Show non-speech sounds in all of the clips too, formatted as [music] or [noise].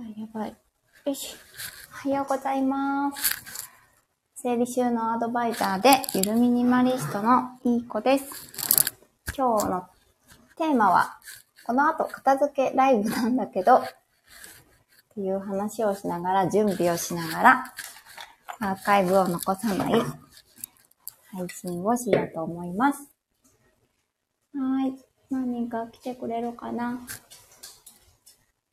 あやばい。よし。おはようございます。整理収納アドバイザーで、ゆるミニマリストのいい子です。今日のテーマは、この後片付けライブなんだけど、っていう話をしながら、準備をしながら、アーカイブを残さない配信をしようと思います。はい。何人か来てくれるかな？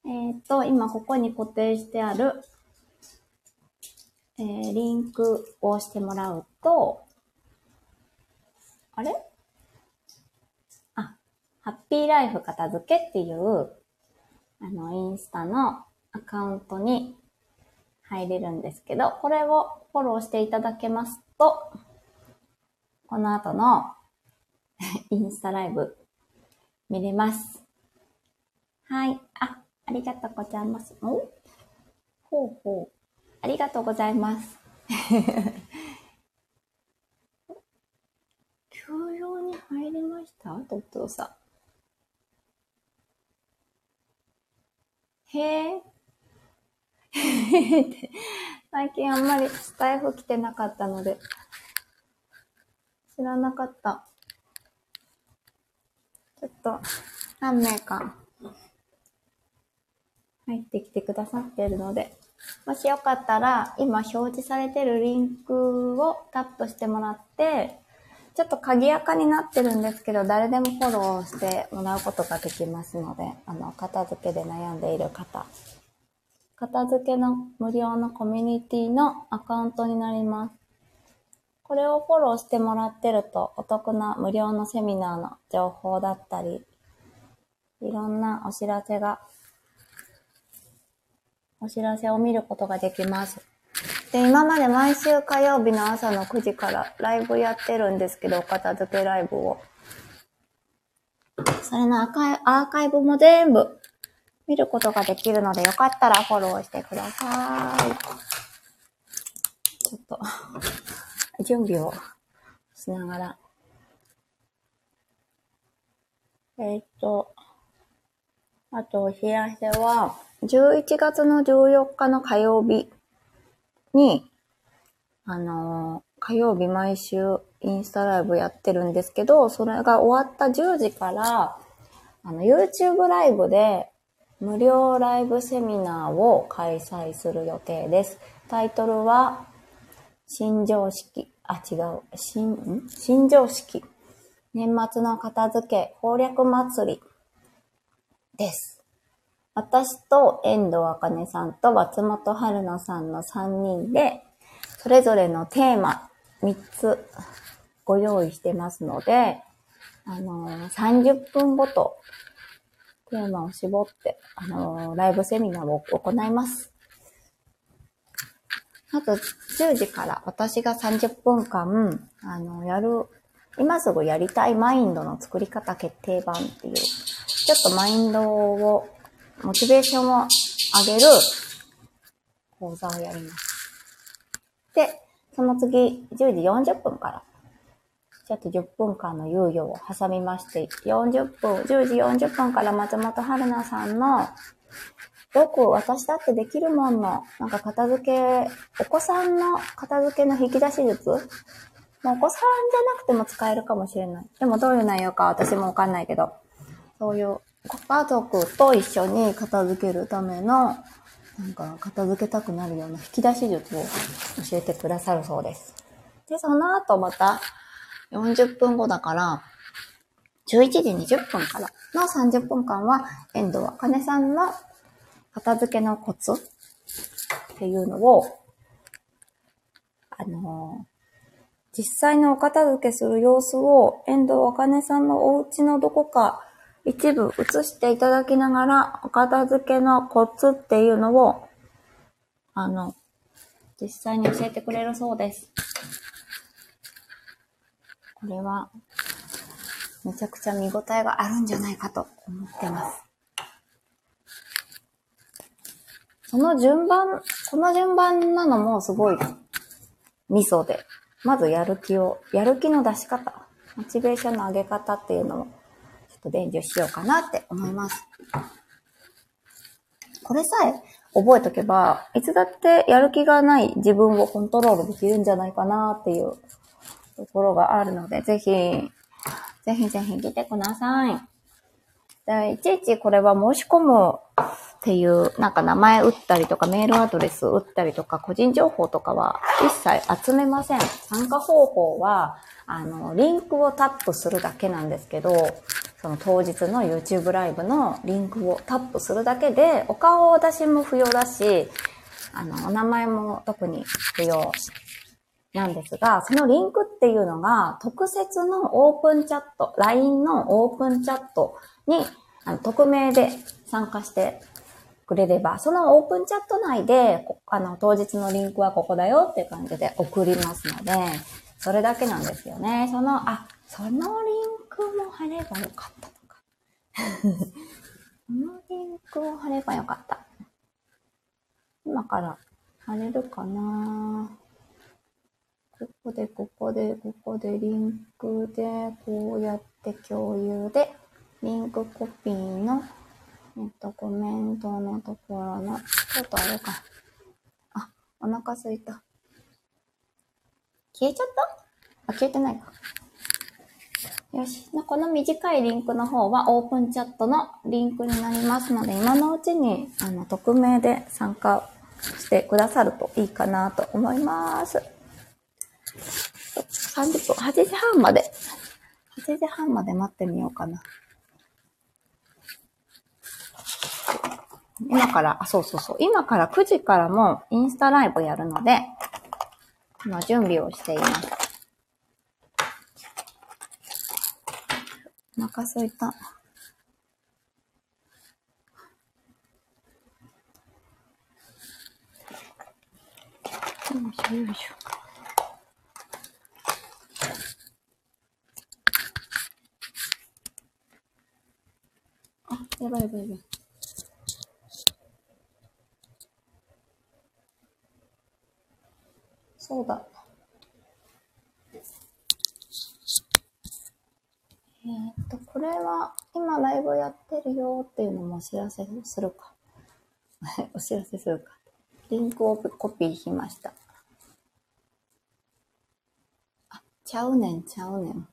えっ、と、今ここに固定してある、えー、リンクを押してもらうと、あれ？あ、ハッピーライフ片付けっていう、あの、インスタのアカウントに入れるんですけど、これをフォローしていただけますと、この後の [laughs] インスタライブ見れます。はい。あ、ありがとうございます。お？ほうほう。ありがとうございます。[laughs] 休養に入りました？トットーさん。へえ。[laughs] 最近あんまりスタイフ来てなかったので、知らなかった。ちょっと、何名か入ってきてくださっているので、もしよかったら、今表示されてるリンクをタップしてもらって、ちょっと鍵垢になってるんですけど、誰でもフォローしてもらうことができますので、あの、片付けで悩んでいる方、片付けの無料のコミュニティのアカウントになります。これをフォローしてもらってると、お得な無料のセミナーの情報だったり、いろんなお知らせが、お知らせを見ることができます。で、今まで毎週火曜日の朝の9時からライブやってるんですけど、お片付けライブを。それのアーカイアーカイブも全部見ることができるので、よかったらフォローしてください。ちょっと、準備をしながら。えーっと、あとお知らせは、11月の14日の火曜日に、あのー火曜日毎週インスタライブやってるんですけど、それが終わった10時から、あの、YouTube ライブで無料ライブセミナーを開催する予定です。タイトルは、新常識、あ、違う、新、ん？新常識。年末の片付け攻略祭りです。私と遠藤茜さんと松本春菜さんの3人で、それぞれのテーマ3つご用意してますので、あのー30分ごとテーマを絞って、あのーライブセミナーを行います。あと、10時から私が30分間、あの、やる、今すぐやりたいマインドの作り方決定版っていう、ちょっとマインドを、モチベーションを上げる講座をやります。で、その次、10時40分から、ちょっと10分間の猶予を挟みまして、40分、10時40分から松本春菜さんの、よく私だってできるもんの、なんか片付け、お子さんの片付けの引き出し術もうお子さんじゃなくても使えるかもしれない。でもどういう内容か私もわかんないけど、そういうご家族と一緒に片付けるための、なんか片付けたくなるような引き出し術を教えてくださるそうです。で、その後また40分後だから、11時20分からの30分間は、遠藤茜さんの片付けのコツっていうのを、あのー実際のお片付けする様子を遠藤茜さんのお家のどこか一部映していただきながら、お片付けのコツっていうのを、あの、実際に教えてくれるそうです。これは、めちゃくちゃ見応えがあるんじゃないかと思ってます。その順番、この順番なのもすごいミソで、まずやる気を、やる気の出し方、モチベーションの上げ方っていうのを、と伝授しようかなって思います。これさえ覚えとけば、いつだってやる気がない自分をコントロールできるんじゃないかなっていうところがあるので、ぜひ、ぜひぜひ来てください。で、いちいちこれは申し込むっていう、なんか名前打ったりとか、メールアドレス打ったりとか、個人情報とかは一切集めません。参加方法は、あの、リンクをタップするだけなんですけど、その当日の YouTube ライブのリンクをタップするだけで、お顔を出しも不要だし、あの、お名前も特に不要なんですが、そのリンクっていうのが、特設のオープンチャット、LINE のオープンチャットに、あの匿名で参加してくれれば、そのオープンチャット内で、あの、当日のリンクはここだよっていう感じで送りますので、それだけなんですよね。その、あ、そのリンクも貼ればよかったとか。そのリンクを貼ればよかった。今から貼れるかなここで、ここで、ここで、リンクで、こうやって共有で、リンクコピーのえっと、コメントのところの、ちょっとあれか。あ、お腹すいた。消えちゃった？あ、消えてないか。よし。この短いリンクの方はオープンチャットのリンクになりますので、今のうちに、あの、匿名で参加してくださるといいかなと思います。30分、8時半まで、8時半まで待ってみようかな。今から、あ、そうそうそう。今から9時からもインスタライブやるので、今準備をしています。お腹すいた。よいしょよいしょ。やばいやばいやばい。そうだ。えー、っと、これは今ライブやってるよっていうのもお知らせするか。[laughs] お知らせするか。リンクをコピーしました。あ、ちゃうねん、ちゃうねん。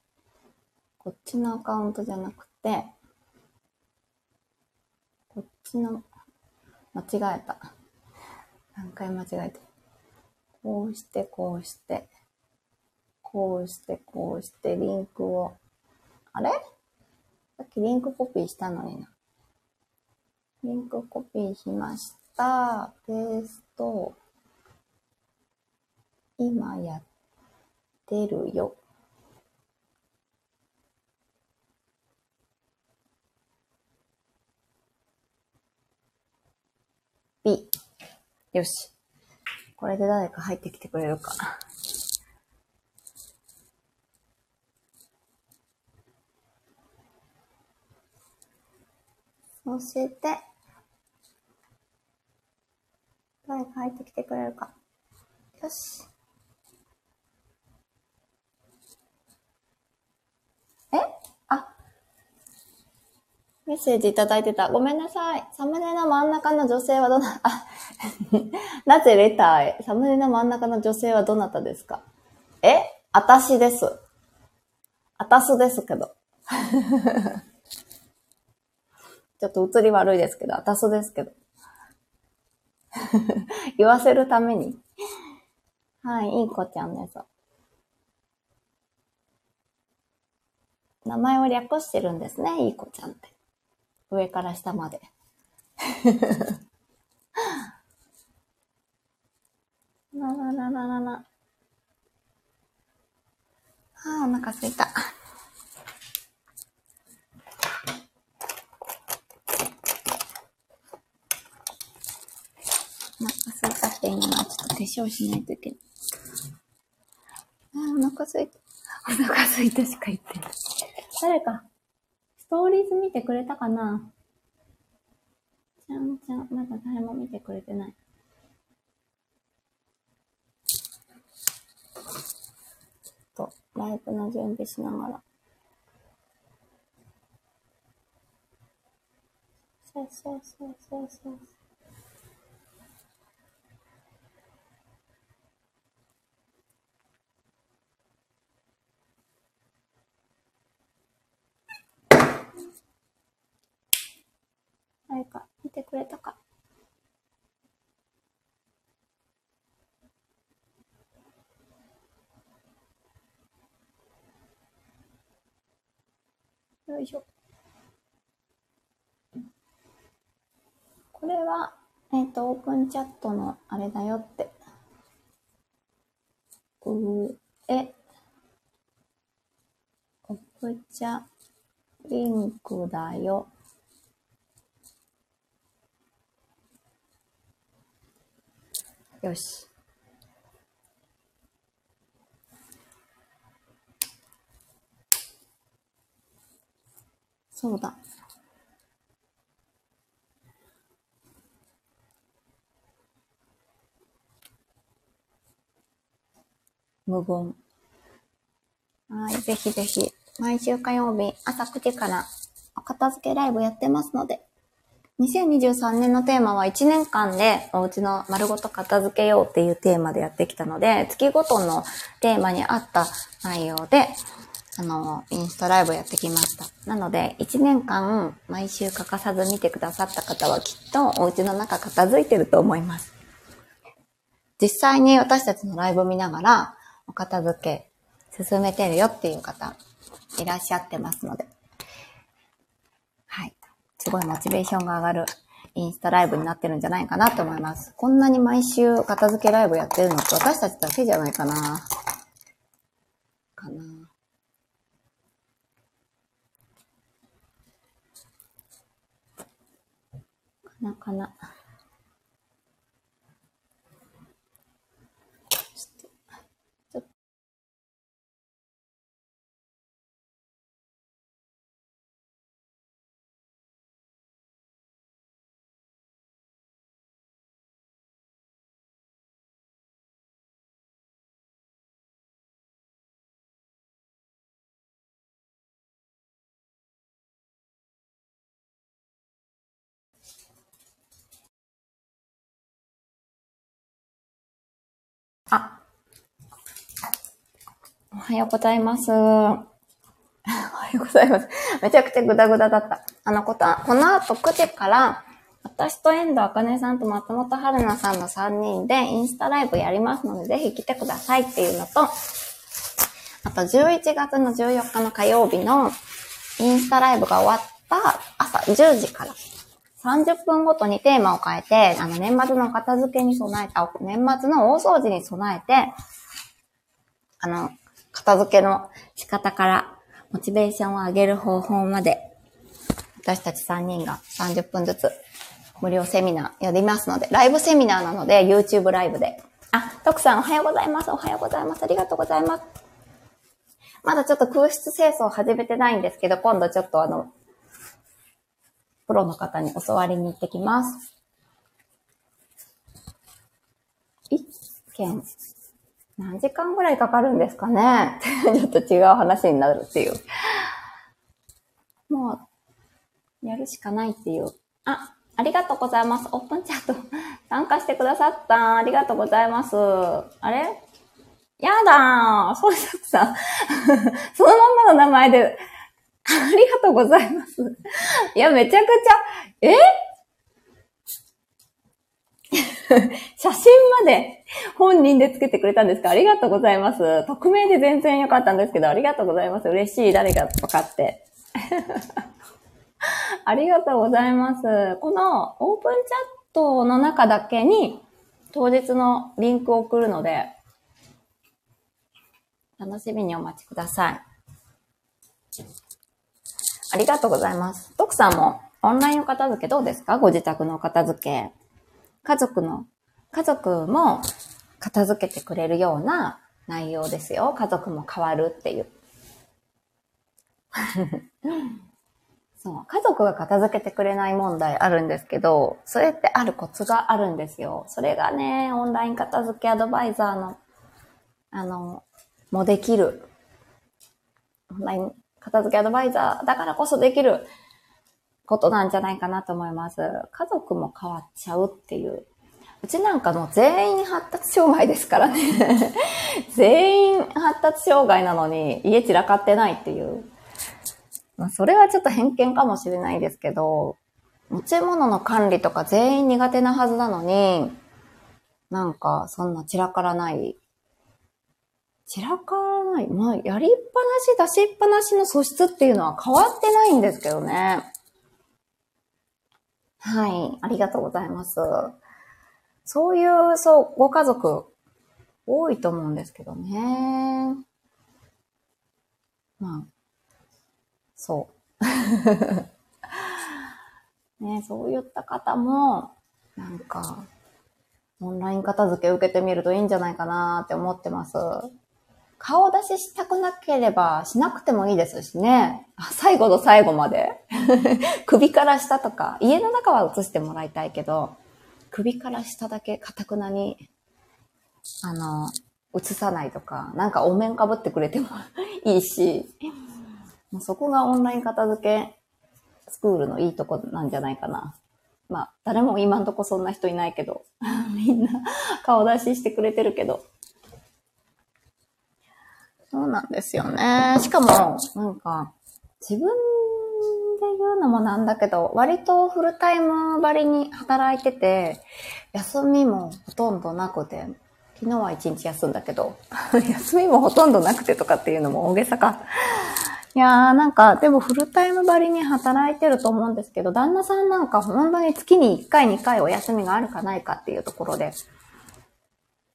こっちのアカウントじゃなくて、こっちの、間違えた。何回間違えてこうして、こうして、こうして、こうして、リンクを、あれ？さっきリンクコピーしたのにな。リンクコピーしました。ペースト。今やってるよ。B。よし。これで誰か入ってきてくれるか。そして、誰か入ってきてくれるか。よし。え？あ、メッセージいただいてた。ごめんなさい。サムネの真ん中の女性はどな、あ、[laughs] なぜレターへ？サムネの真ん中の女性はどなたですか？え？あたしです。あたすですけど。ちょっと映り悪いですけど、あたすですけど。[laughs] 言わせるために。はい、いい子ちゃんです。名前を略してるんですね、いい子ちゃんって。上から下まで。らららららら。はあ、お腹すいた。お腹すいたっていうのはちょっと化粧しないといけない。ああ、お腹すいた。[laughs] お腹すいたしか言ってない。誰か、ストーリーズ見てくれたかな？ちゃんちゃん、まだ誰も見てくれてない。と、ライブの準備しながら。そうそうそうそうそう。誰か見てくれたかよいしょ。これは、えっ、と、オープンチャットのあれだよって。うえ、オプチャリンクだよ。よし。そうだ。無言。はい、ぜひぜひ、毎週火曜日朝9時からお片付けライブやってますので、2023年のテーマは1年間でお家の丸ごと片付けようっていうテーマでやってきたので、月ごとのテーマに合った内容であの、インスタライブやってきました。なので、1年間毎週欠かさず見てくださった方はきっとお家の中片付いてると思います。実際に私たちのライブ見ながら、お片付け進めてるよっていう方いらっしゃってますので。すごいモチベーションが上がるインスタライブになってるんじゃないかなと思います。こんなに毎週片付けライブやってるのって私たちだけじゃないかな。かな。なかな。おはようございます。[laughs] おはようございます。めちゃくちゃグダグダだった。あのことは、この後9時から、私と遠藤あかねさんと松本春菜さんの3人でインスタライブやりますので、ぜひ来てくださいっていうのと、あと11月の14日の火曜日のインスタライブが終わった朝10時から30分ごとにテーマを変えて、あの、年末の片付けに備えた、年末の大掃除に備えて、あの、片付けの仕方からモチベーションを上げる方法まで、私たち3人が30分ずつ無料セミナーやりますので、ライブセミナーなので、YouTube ライブで。あ、徳さんおはようございます。おはようございます。ありがとうございます。まだちょっと空室清掃始めてないんですけど、今度ちょっとあの、プロの方に教わりに行ってきます。一件、何時間ぐらいかかるんですかね？[laughs] ちょっと違う話になるっていう。もう、やるしかないっていう。あ、ありがとうございます。オープンチャット [laughs] 参加してくださったありがとうございます。あれ？やだーそうささん。[laughs] そのままの名前でありがとうございます。いや、めちゃくちゃ、え？[laughs] 写真まで本人でつけてくれたんですか？ありがとうございます。匿名で全然よかったんですけど、ありがとうございます。嬉しい。誰が分かって。[laughs] ありがとうございます。このオープンチャットの中だけに当日のリンクを送るので、楽しみにお待ちください。ありがとうございます。徳さんもオンラインお片付けどうですか？ご自宅のお片付け。家族の、家族も片付けてくれるような内容ですよ。家族も変わるっていう。[laughs] そう。家族が片付けてくれない問題あるんですけど、それってあるコツがあるんですよ。それがね、オンライン片付けアドバイザーの、あの、もできる。オンライン片付けアドバイザーだからこそできることなんじゃないかなと思います。家族も変わっちゃうっていう。うちなんかもう全員発達障害ですからね [laughs] 全員発達障害なのに家散らかってないっていう。まあ、それはちょっと偏見かもしれないですけど、持ち物の管理とか全員苦手なはずなのに、なんか、そんな散らからない。散らからない。まあ、やりっぱなし、出しっぱなしの素質っていうのは変わってないんですけどね。はい。ありがとうございます。そういう、そう、ご家族、多いと思うんですけどね。まあ、そう。[laughs] ね、そういった方も、なんか、オンライン片付け受けてみるといいんじゃないかなって思ってます。顔出ししたくなければしなくてもいいですしね。最後の最後まで。[laughs] 首から下とか、家の中は映してもらいたいけど、首から下だけカタクナに、あの、映さないとか、なんかお面かぶってくれてもいいし、もうそこがオンライン片付けスクールのいいとこなんじゃないかな。まあ、誰も今んとこそんな人いないけど、[laughs] みんな顔出ししてくれてるけど。そうなんですよね。しかも、なんか、自分で言うのもなんだけど、割とフルタイム張りに働いてて、休みもほとんどなくて、昨日は一日休んだけど、[laughs] 休みもほとんどなくてとかっていうのも大げさか。いやーなんか、でもフルタイム張りに働いてると思うんですけど、旦那さんなんか本当に月に1回2回お休みがあるかないかっていうところで、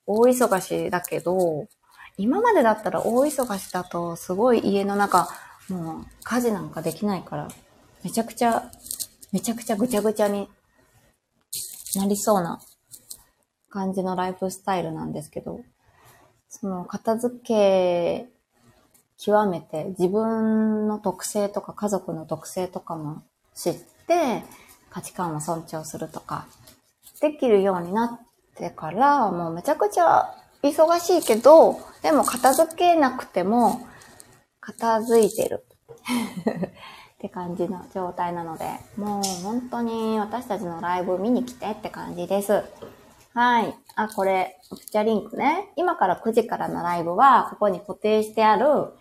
大忙しだけど、今までだったら大忙しだとすごい家の中、もう家事なんかできないから、めちゃくちゃ、めちゃくちゃぐちゃぐちゃになりそうな感じのライフスタイルなんですけど、その片付け極めて自分の特性とか家族の特性とかも知って価値観を尊重するとかできるようになってからもうめちゃくちゃ忙しいけどでも片付けなくても片付いてる [laughs] って感じの状態なのでもう本当に私たちのライブ見に来てって感じです。はい。あ、これ、ピクチャリンクね。今から9時からのライブは、ここに固定してある、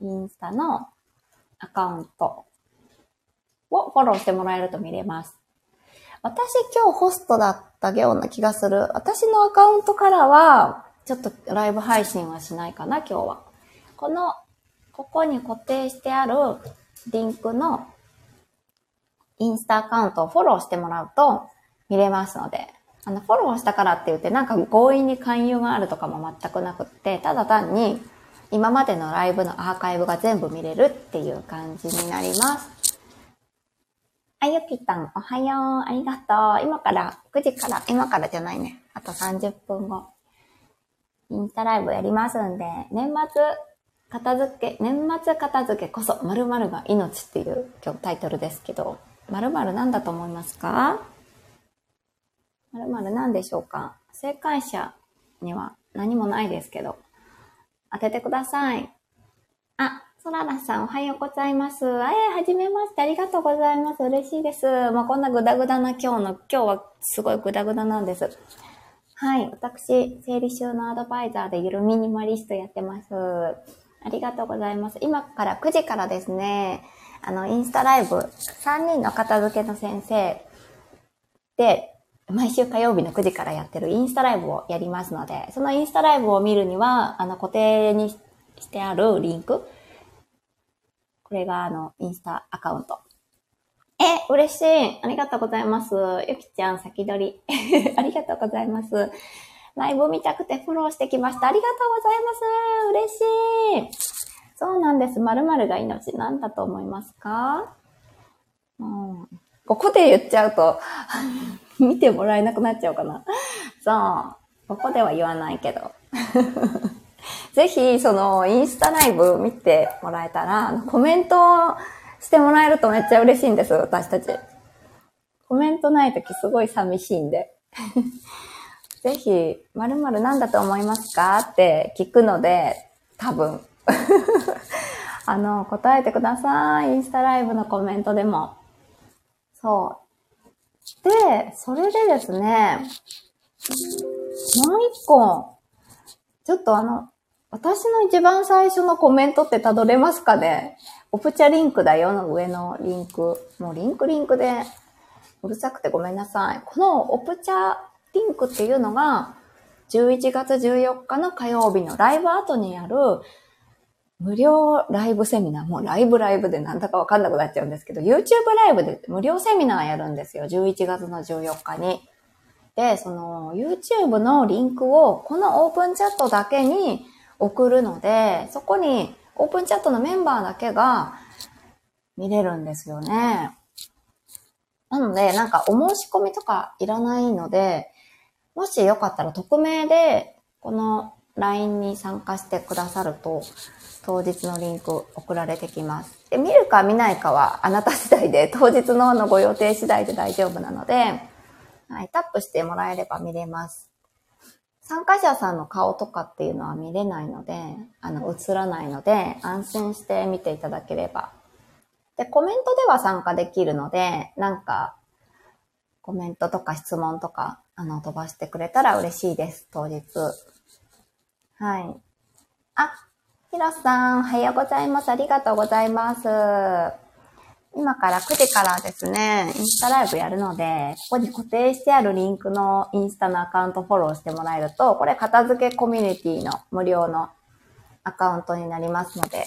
インスタのアカウントをフォローしてもらえると見れます。私今日ホストだったような気がする。私のアカウントからは、ちょっとライブ配信はしないかな、今日は。この、ここに固定してあるリンクのインスタアカウントをフォローしてもらうと見れますので、あの、フォローしたからって言ってなんか強引に勧誘があるとかも全くなくって、ただ単に今までのライブのアーカイブが全部見れるっていう感じになります。あゆきたん、おはよう。ありがとう。今から、9時から、今からじゃないね。あと30分後。インスタライブやりますんで、年末片付け、年末片付けこそ〇〇が命っていう今日タイトルですけど、〇〇なんだと思いますか？〇〇なんでしょうか？正解者には何もないですけど、当ててください。あ、そららさんおはようございます。あえ、はじめまして。ありがとうございます。嬉しいです。もうこんなグダグダな今日の、今日はすごいグダグダなんです。はい。私、整理収納アドバイザーでゆるミニマリストやってます。ありがとうございます。今から9時からですね、あの、インスタライブ、3人の片付けの先生で、毎週火曜日の9時からやってるインスタライブをやりますので、そのインスタライブを見るには、あの、固定にしてあるリンク、これがあの、インスタアカウント。え、嬉しい。ありがとうございます。ゆきちゃん、先取り。[laughs] ありがとうございます。ライブを見たくてフォローしてきました。ありがとうございます。嬉しい。そうなんです。〇〇が命。なんだと思いますか？うん。ここで言っちゃうと、[laughs] 見てもらえなくなっちゃうかな。そう。ここでは言わないけど。[laughs] [laughs] ぜひ、その、インスタライブ見てもらえたら、コメントしてもらえるとめっちゃ嬉しいんです、私たち。コメントないときすごい寂しいんで。[laughs] ぜひ、〇〇なんだと思いますかって聞くので、多分。[laughs] あの、答えてください。インスタライブのコメントでも。そう。で、それでですね、もう一個、ちょっとあの、私の一番最初のコメントってたどれますかね？オプチャリンクだよの上のリンク。もうリンクリンクでうるさくてごめんなさい。このオプチャリンクっていうのが、11月14日の火曜日のライブ後にやる無料ライブセミナー、もうライブライブでなんだかわかんなくなっちゃうんですけど、YouTube ライブで無料セミナーやるんですよ。11月の14日に。で、その YouTube のリンクをこのオープンチャットだけに送るので、そこにオープンチャットのメンバーだけが見れるんですよね。なので、なんかお申し込みとかいらないので、もしよかったら匿名でこの LINE に参加してくださると、当日のリンク送られてきます。で、見るか見ないかはあなた次第で、当日ののご予定次第で大丈夫なので、はい、タップしてもらえれば見れます。参加者さんの顔とかっていうのは見れないので、あの、映らないので、安心して見ていただければ。で、コメントでは参加できるので、なんか、コメントとか質問とか、あの、飛ばしてくれたら嬉しいです、当日。はい。あ、ひろさん、おはようございます。ありがとうございます。今から9時からですね、インスタライブやるので、ここに固定してあるリンクのインスタのアカウントフォローしてもらえると、これ片付けコミュニティの無料のアカウントになりますので、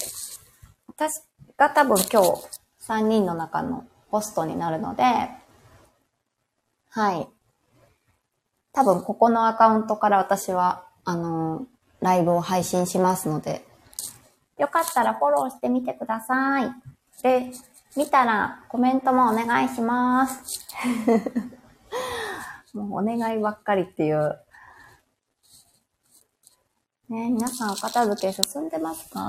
私が多分今日3人の中のポストになるので、はい。多分ここのアカウントから私は、あの、ライブを配信しますので、よかったらフォローしてみてください。で、見たらコメントもお願いします。[laughs] もうお願いばっかりっていう。ね皆さんお片付け進んでますか？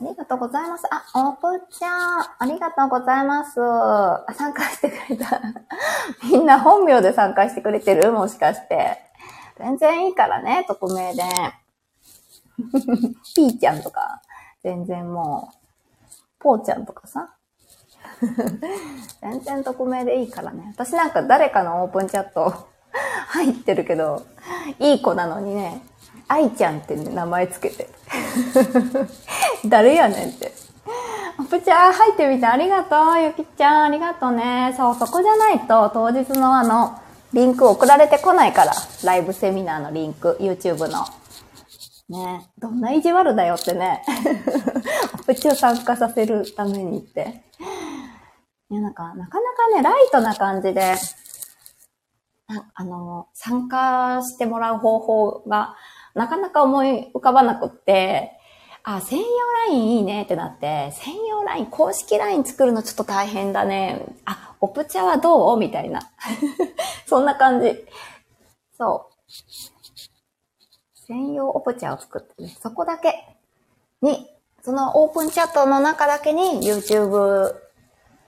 ありがとうございます。あ、オープンちゃん、ありがとうございます。あ、参加してくれた。[laughs] みんな本名で参加してくれてる？もしかして。全然いいからね、匿名で。[laughs] ピーちゃんとか、全然もう、ポーちゃんとかさ。全然匿名でいいからね。私なんか誰かのオープンチャット [laughs] 入ってるけど、いい子なのにね、愛ちゃんって、ね、名前つけて。[laughs] 誰やねんって。オプチャー入ってみてありがとう。ゆきちゃんありがとうね。そう、そこじゃないと当日のあの、リンク送られてこないから。ライブセミナーのリンク、YouTube の。ねどんな意地悪だよってね。オプチを参加させるためにって。いや、なんか、なかなかね、ライトな感じで、あの、参加してもらう方法が、なかなか思い浮かばなくって、あ、専用 LINE いいねってなって、専用 LINE、公式 LINE 作るのちょっと大変だね。あ、オプチャはどうみたいな。[laughs] そんな感じ。そう。専用オプチャを作ってね、そこだけに、そのオープンチャットの中だけに YouTube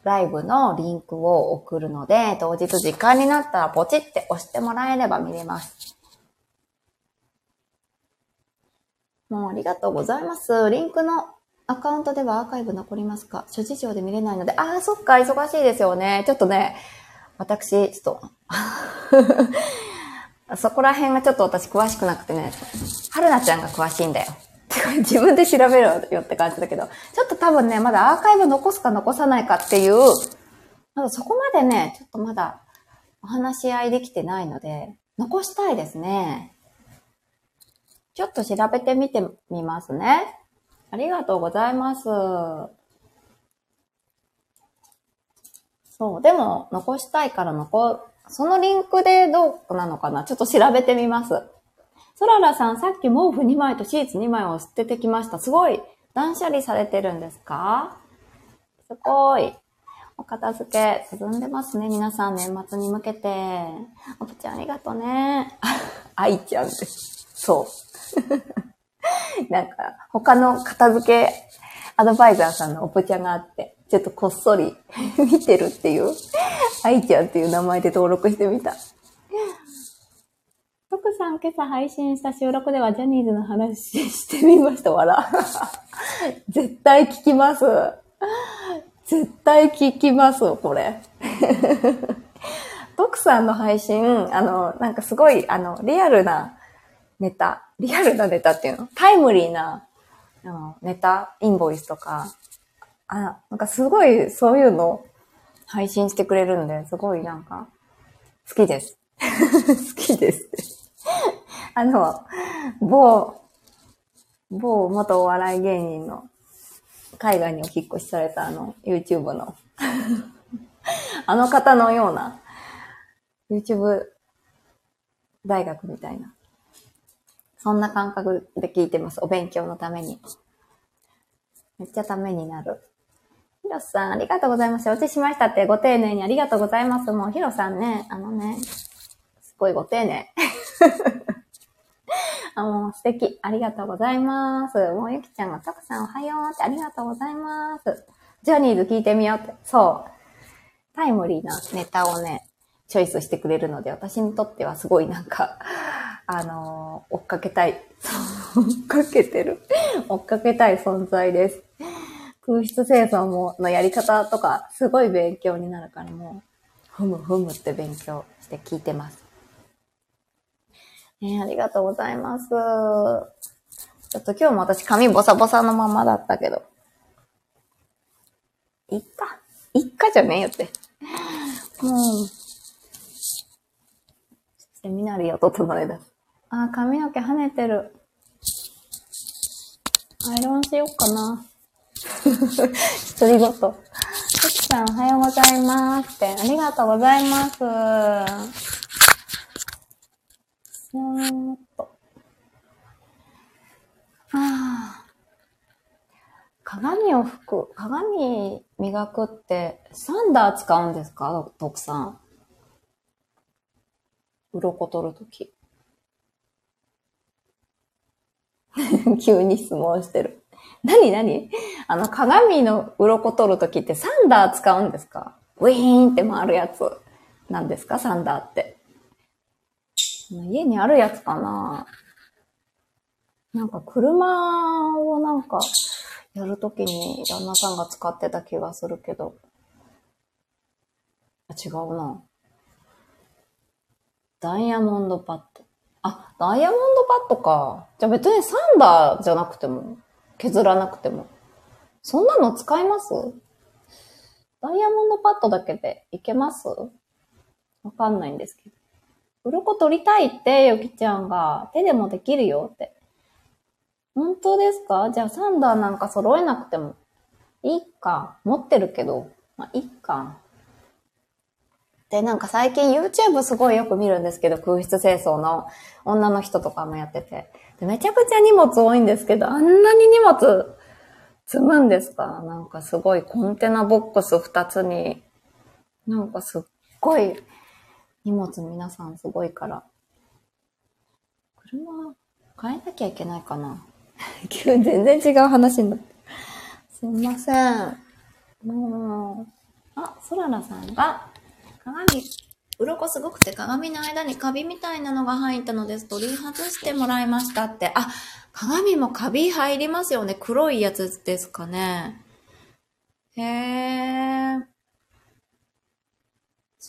ライブのリンクを送るので、当日時間になったらポチって押してもらえれば見れます。もうありがとうございます。リンクのアカウントではアーカイブ残りますか？諸事情で見れないので、ああ、そっか、忙しいですよね。ちょっとね、私、ちょっと [laughs] そこら辺がちょっと私詳しくなくてね、はるなちゃんが詳しいんだよ。[laughs] 自分で調べろよって感じだけど、ちょっと多分ね、まだアーカイブ残すか残さないかっていう、まだそこまでね、ちょっとまだお話し合いできてないので、残したいですね。ちょっと調べてみてみますね。ありがとうございます。そう、でも残したいから残そのリンクでどうなのかなちょっと調べてみます。ソララさん、さっき毛布2枚とシーツ2枚を捨ててきました。すごい。断捨離されてるんですか？すごい。お片付け進んでますね。皆さん年末に向けて。おぷちゃんありがとうね。[laughs] 愛ちゃんです。そう。[laughs] なんか、他の片付けアドバイザーさんのおぷちゃんがあって、ちょっとこっそり見てるっていう、愛ちゃんっていう名前で登録してみた。さん今朝配信した収録ではジャニーズの話してみました。笑。[laughs] 絶対聞きます。絶対聞きます、これ。[laughs] 徳さんの配信、あの、なんかすごい、あの、リアルなネタ、リアルなネタっていうの？タイムリーな、あの、ネタ、インボイスとか、あ、なんかすごいそういうの配信してくれるんで、すごいなんか、好きです。[laughs] 好きです。[laughs] あの、某、某元お笑い芸人の海外にお引っ越しされたあの YouTube の [laughs] あの方のような YouTube 大学みたいな。そんな感覚で聞いてます。お勉強のために。めっちゃためになる。ヒロさん、ありがとうございます。承知しましたって、ご丁寧にありがとうございます。もう、ヒロさんね、あのね、すごいご丁寧。[laughs] [laughs] あ、もう素敵。ありがとうございます。もうゆきちゃんが、たくさんおはようってありがとうございます。ジャニーズ聞いてみようって。そう。タイムリーなネタをね、チョイスしてくれるので、私にとってはすごいなんか、[laughs] あのー追っかけたい。追っかけてる。追っかけたい存在です。空室清掃ものやり方とか、すごい勉強になるからもう、ふむふむって勉強して聞いてます。えーありがとうございます。ちょっと今日も私髪ボサボサのままだったけど。いっか。いっかじゃねえよって。もう、セミナリーを整え出す。あ、髪の毛跳ねてる。アイロンしよっかな。[laughs] 独り言。ゆきさん、おはようございますって。ありがとうございます。そーっと。はあ。鏡を拭く、鏡磨くって、サンダー使うんですか？徳さん。鱗取るとき。[laughs] 急に質問してる。何？何？あの、鏡の鱗取るときってサンダー使うんですか？ウィーンって回るやつ。なんですか？サンダーって。家にあるやつかななんか車をなんかやるときに旦那さんが使ってた気がするけど。あ、違うな。ダイヤモンドパッド。あ、ダイヤモンドパッドか。じゃあ別にサンダーじゃなくても、削らなくても。そんなの使います？ダイヤモンドパッドだけでいけます？わかんないんですけど。鱗取りたいって、ゆきちゃんが。手でもできるよって。本当ですかじゃあサンダーなんか揃えなくてもいいか。持ってるけど。まあ、いいか。で、なんか最近 YouTube すごいよく見るんですけど、空室清掃の女の人とかもやってて。でめちゃくちゃ荷物多いんですけど、あんなに荷物積むんですか？なんかすごいコンテナボックス2つに、なんかすっごい荷物皆さんすごいから。車変えなきゃいけないかな [laughs] 急に全然違う話になって。すいません。もう、あ、ソララさん？が、鏡、鱗すごくて鏡の間にカビみたいなのが入ったのです。取り外してもらいましたって。あ、鏡もカビ入りますよね。黒いやつですかね。へー。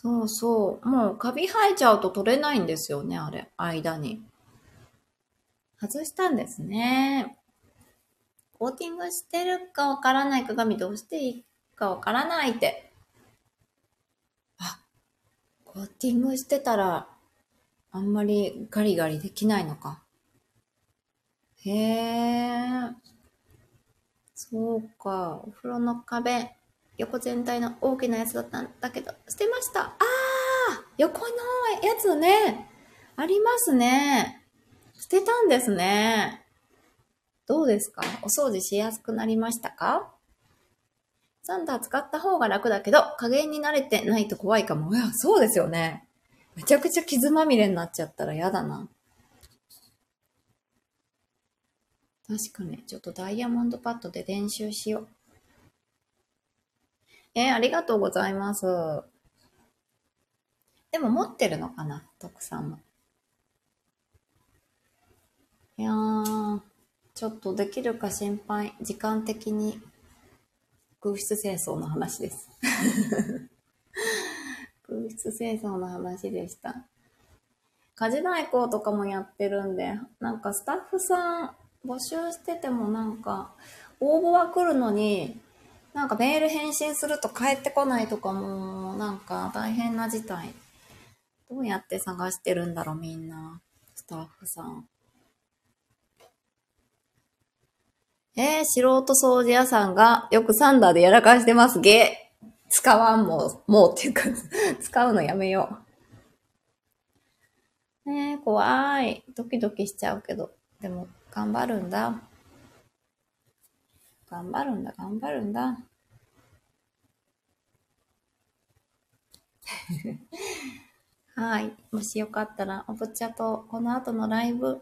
そうそう。もうカビ生えちゃうと取れないんですよね、あれ。間に。外したんですね。コーティングしてるかわからない鏡どうしていいかわからないって。あ、コーティングしてたら、あんまりガリガリできないのか。へえ。そうか。お風呂の壁、横全体の大きなやつだったんだけど、捨てました。ああ横のやつね。ありますね。捨てたんですね。どうですか？お掃除しやすくなりましたか？サンダー使った方が楽だけど、加減に慣れてないと怖いかも。いや、そうですよね。めちゃくちゃ傷まみれになっちゃったら嫌だな。確かに、ちょっとダイヤモンドパッドで練習しよう。えーありがとうございます。でも持ってるのかな？徳さんも。いやー、ちょっとできるか心配。時間的に空室清掃の話です。[laughs] 空室清掃の話でした。家事代行とかもやってるんで、なんかスタッフさん募集しててもなんか、応募は来るのに、なんかメール返信すると帰ってこないとかも、なんか大変な事態。どうやって探してるんだろう、みんな。スタッフさん。えー、素人掃除屋さんがよくサンダーでやらかしてます。ゲー。使わんもう、もうっていうか [laughs] 使うのやめよう。ねえ、怖い。ドキドキしちゃうけど。でも、頑張るんだ。頑張るんだ、頑張るんだ。[laughs] はい。もしよかったら、おぶちゃとこの後のライブ、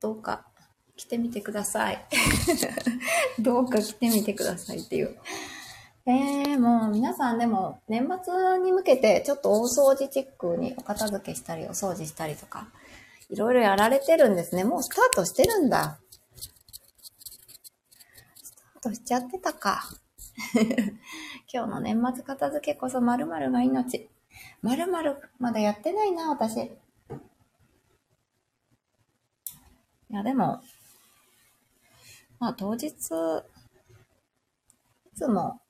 どうか来てみてください。[laughs] どうか来てみてくださいっていう。えー、もう皆さんでも年末に向けてちょっと大掃除チックにお片付けしたりお掃除したりとか、いろいろやられてるんですね。もうスタートしてるんだ。スタートしちゃってたか。[laughs] 今日の年末片付けこそ〇〇が命。〇〇まだやってないな、私。いや、でも、まあ当日、いつも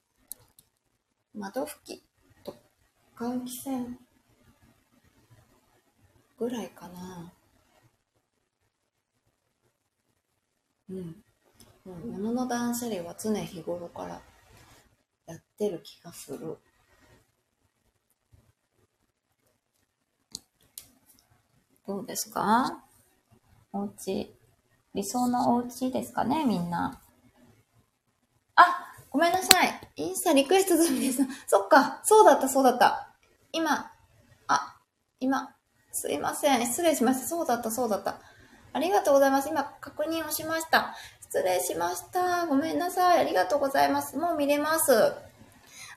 窓拭きと換気扇ぐらいかな。うん。もう物の断捨離は常日頃からやってる気がする。どうですか？お家理想のお家ですかね、みんな。あ、ごめんなさい。インスタリクエスト済みです。[laughs] そっか、そうだった、そうだった。今、あ、今、すいません。失礼しました。そうだった、そうだった。ありがとうございます。今、確認をしました。失礼しました。ごめんなさい。ありがとうございます。もう見れます。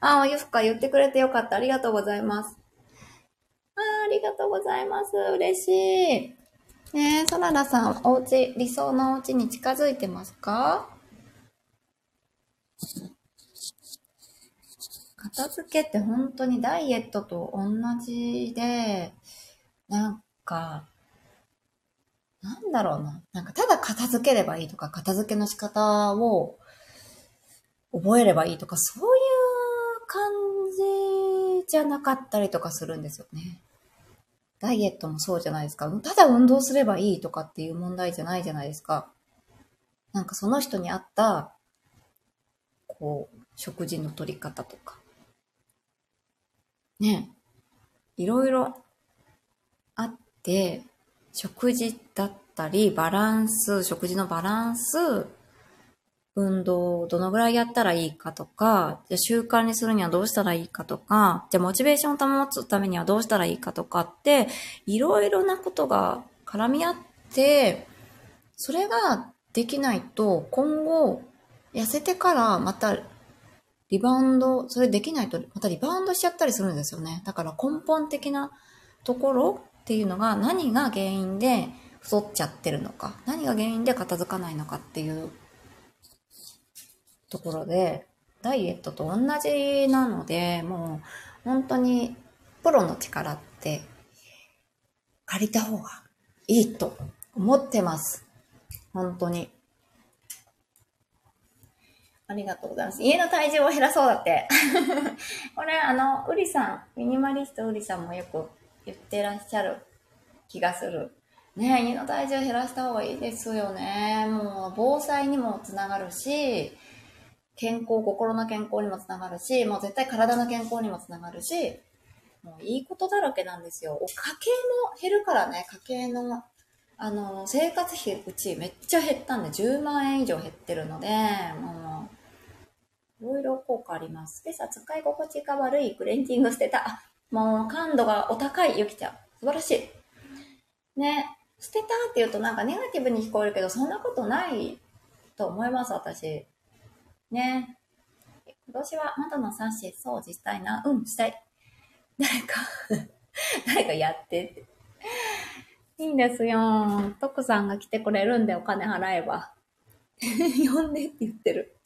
あ、ゆふか言ってくれてよかった。ありがとうございます。あありがとうございます。嬉しい。ねえ、ソララさん、お家、理想のお家に近づいてますか？片付けって本当にダイエットと同じで、なんか、なんだろうな。なんかただ片付ければいいとか、片付けの仕方を覚えればいいとか、そういう感じじゃなかったりとかするんですよね。ダイエットもそうじゃないですか。ただ運動すればいいとかっていう問題じゃないじゃないですか。なんかその人に合った、こう、食事の取り方とか。ね。いろいろあって、食事だったり、バランス、食事のバランス、運動をどのぐらいやったらいいかとか、じゃ習慣にするにはどうしたらいいかとか、じゃモチベーションを保つためにはどうしたらいいかとかって、いろいろなことが絡み合って、それができないと今後痩せてからまたリバウンド、それできないとまたリバウンドしちゃったりするんですよね。だから根本的なところっていうのが何が原因で太っちゃってるのか、何が原因で片付かないのかっていうところで、ダイエットと同じなので、もう本当にプロの力って借りた方がいいと思ってます。本当に。ありがとうございます。家の体重を減らそうだって。[laughs] これ、あの、ウリさん、ミニマリストウリさんもよく言ってらっしゃる気がする。ね家の体重減らした方がいいですよね。もう、防災にもつながるし、健康、心の健康にもつながるし、もう絶対体の健康にもつながるし、もういいことだらけなんですよ。お家計も減るからね、家計の、あの、生活費うちめっちゃ減ったんで、10万円以上減ってるので、もう、いろいろ効果あります。でさ、使い心地が悪いクレンジング捨てた。もう感度がお高い、ゆきちゃん。素晴らしい。ね、捨てたって言うとなんかネガティブに聞こえるけど、そんなことないと思います、私。ね。今年は窓のサッシ掃除したいな。うん、したい。[laughs] 誰か [laughs] 誰かやってって。いいんですよ。徳さんが来てくれるんでお金払えば。[laughs] 呼んでって言ってる。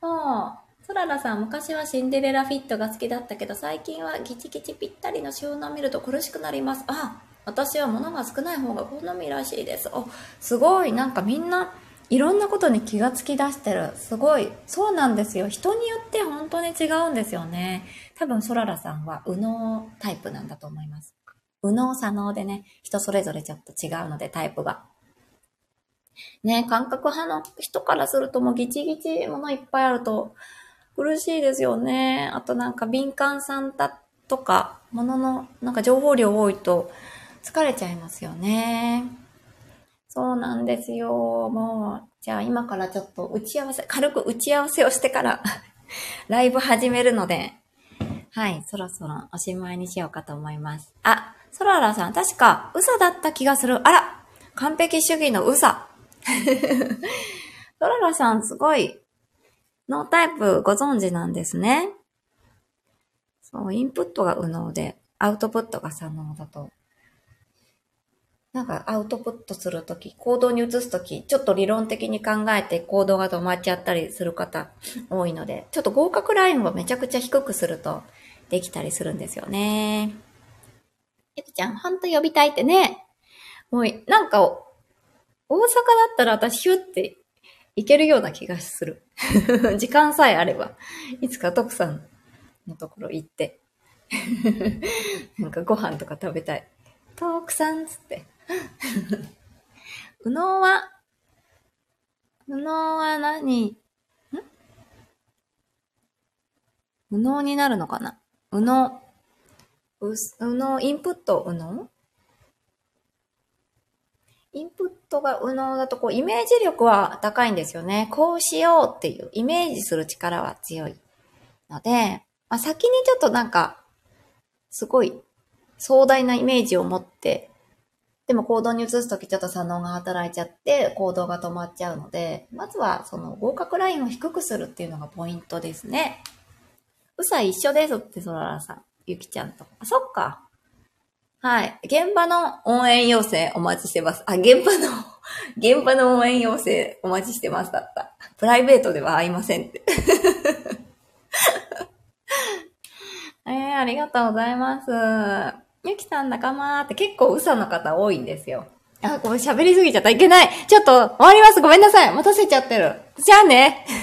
そう。ソララさん、昔はシンデレラフィットが好きだったけど、最近はギチギチぴったりの収納を見ると苦しくなります。あ、私は物が少ない方が好みらしいです。お、すごい。なんかみんな、いろんなことに気がつき出してる。すごい。そうなんですよ。人によって本当に違うんですよね。多分、ソララさんは右脳タイプなんだと思います。右脳左脳でね、人それぞれちょっと違うので、タイプが。ね、感覚派の人からするともうギチギチものいっぱいあると苦しいですよね。あとなんか敏感さんだとか、もののなんか情報量多いと疲れちゃいますよね。そうなんですよ。もう、じゃあ今からちょっと打ち合わせ、軽く打ち合わせをしてから [laughs] ライブ始めるので、はい、そろそろおしまいにしようかと思います。あ、ソララさん、確か、うさだった気がする。あら完璧主義のうさ。[laughs] ソララさん、すごい、ノータイプご存知なんですね。そう、インプットが右脳で、アウトプットが左脳だと。なんかアウトプットするとき、行動に移すとき、ちょっと理論的に考えて行動が止まっちゃったりする方多いので、ちょっと合格ラインをめちゃくちゃ低くするとできたりするんですよね。ゆきちゃん、ほんと呼びたいってね。もう、なんか、大阪だったら私ヒュって行けるような気がする。[laughs] 時間さえあれば、いつか徳さんのところ行って、[laughs] なんかご飯とか食べたい。徳さんつって。[laughs] 右脳は、右脳は何？ん？右脳になるのかな？右脳。右脳、インプット右脳インプットが右脳だと、こう、イメージ力は高いんですよね。こうしようっていう、イメージする力は強い。ので、まあ、先にちょっとなんか、すごい壮大なイメージを持って、でも行動に移すときちょっと左脳が働いちゃって行動が止まっちゃうので、まずはその合格ラインを低くするっていうのがポイントですね。うさ一緒ですって、そららさん。ゆきちゃんと。あ、そっか。はい。現場の応援要請お待ちしてます。あ、現場の、[laughs] 現場の応援要請お待ちしてますだった。プライベートでは会いませんって。[laughs] えー、ありがとうございます。ゆきさん仲間って結構嘘の方多いんですよ。あ、これ喋りすぎちゃった。いけない。ちょっと終わります。ごめんなさい。待たせちゃってる。じゃあね。[laughs]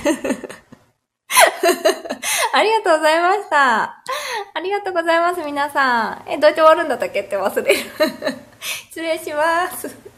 ありがとうございました。ありがとうございます、皆さん。え、どうやって終わるんだったっけって忘れる。失礼します。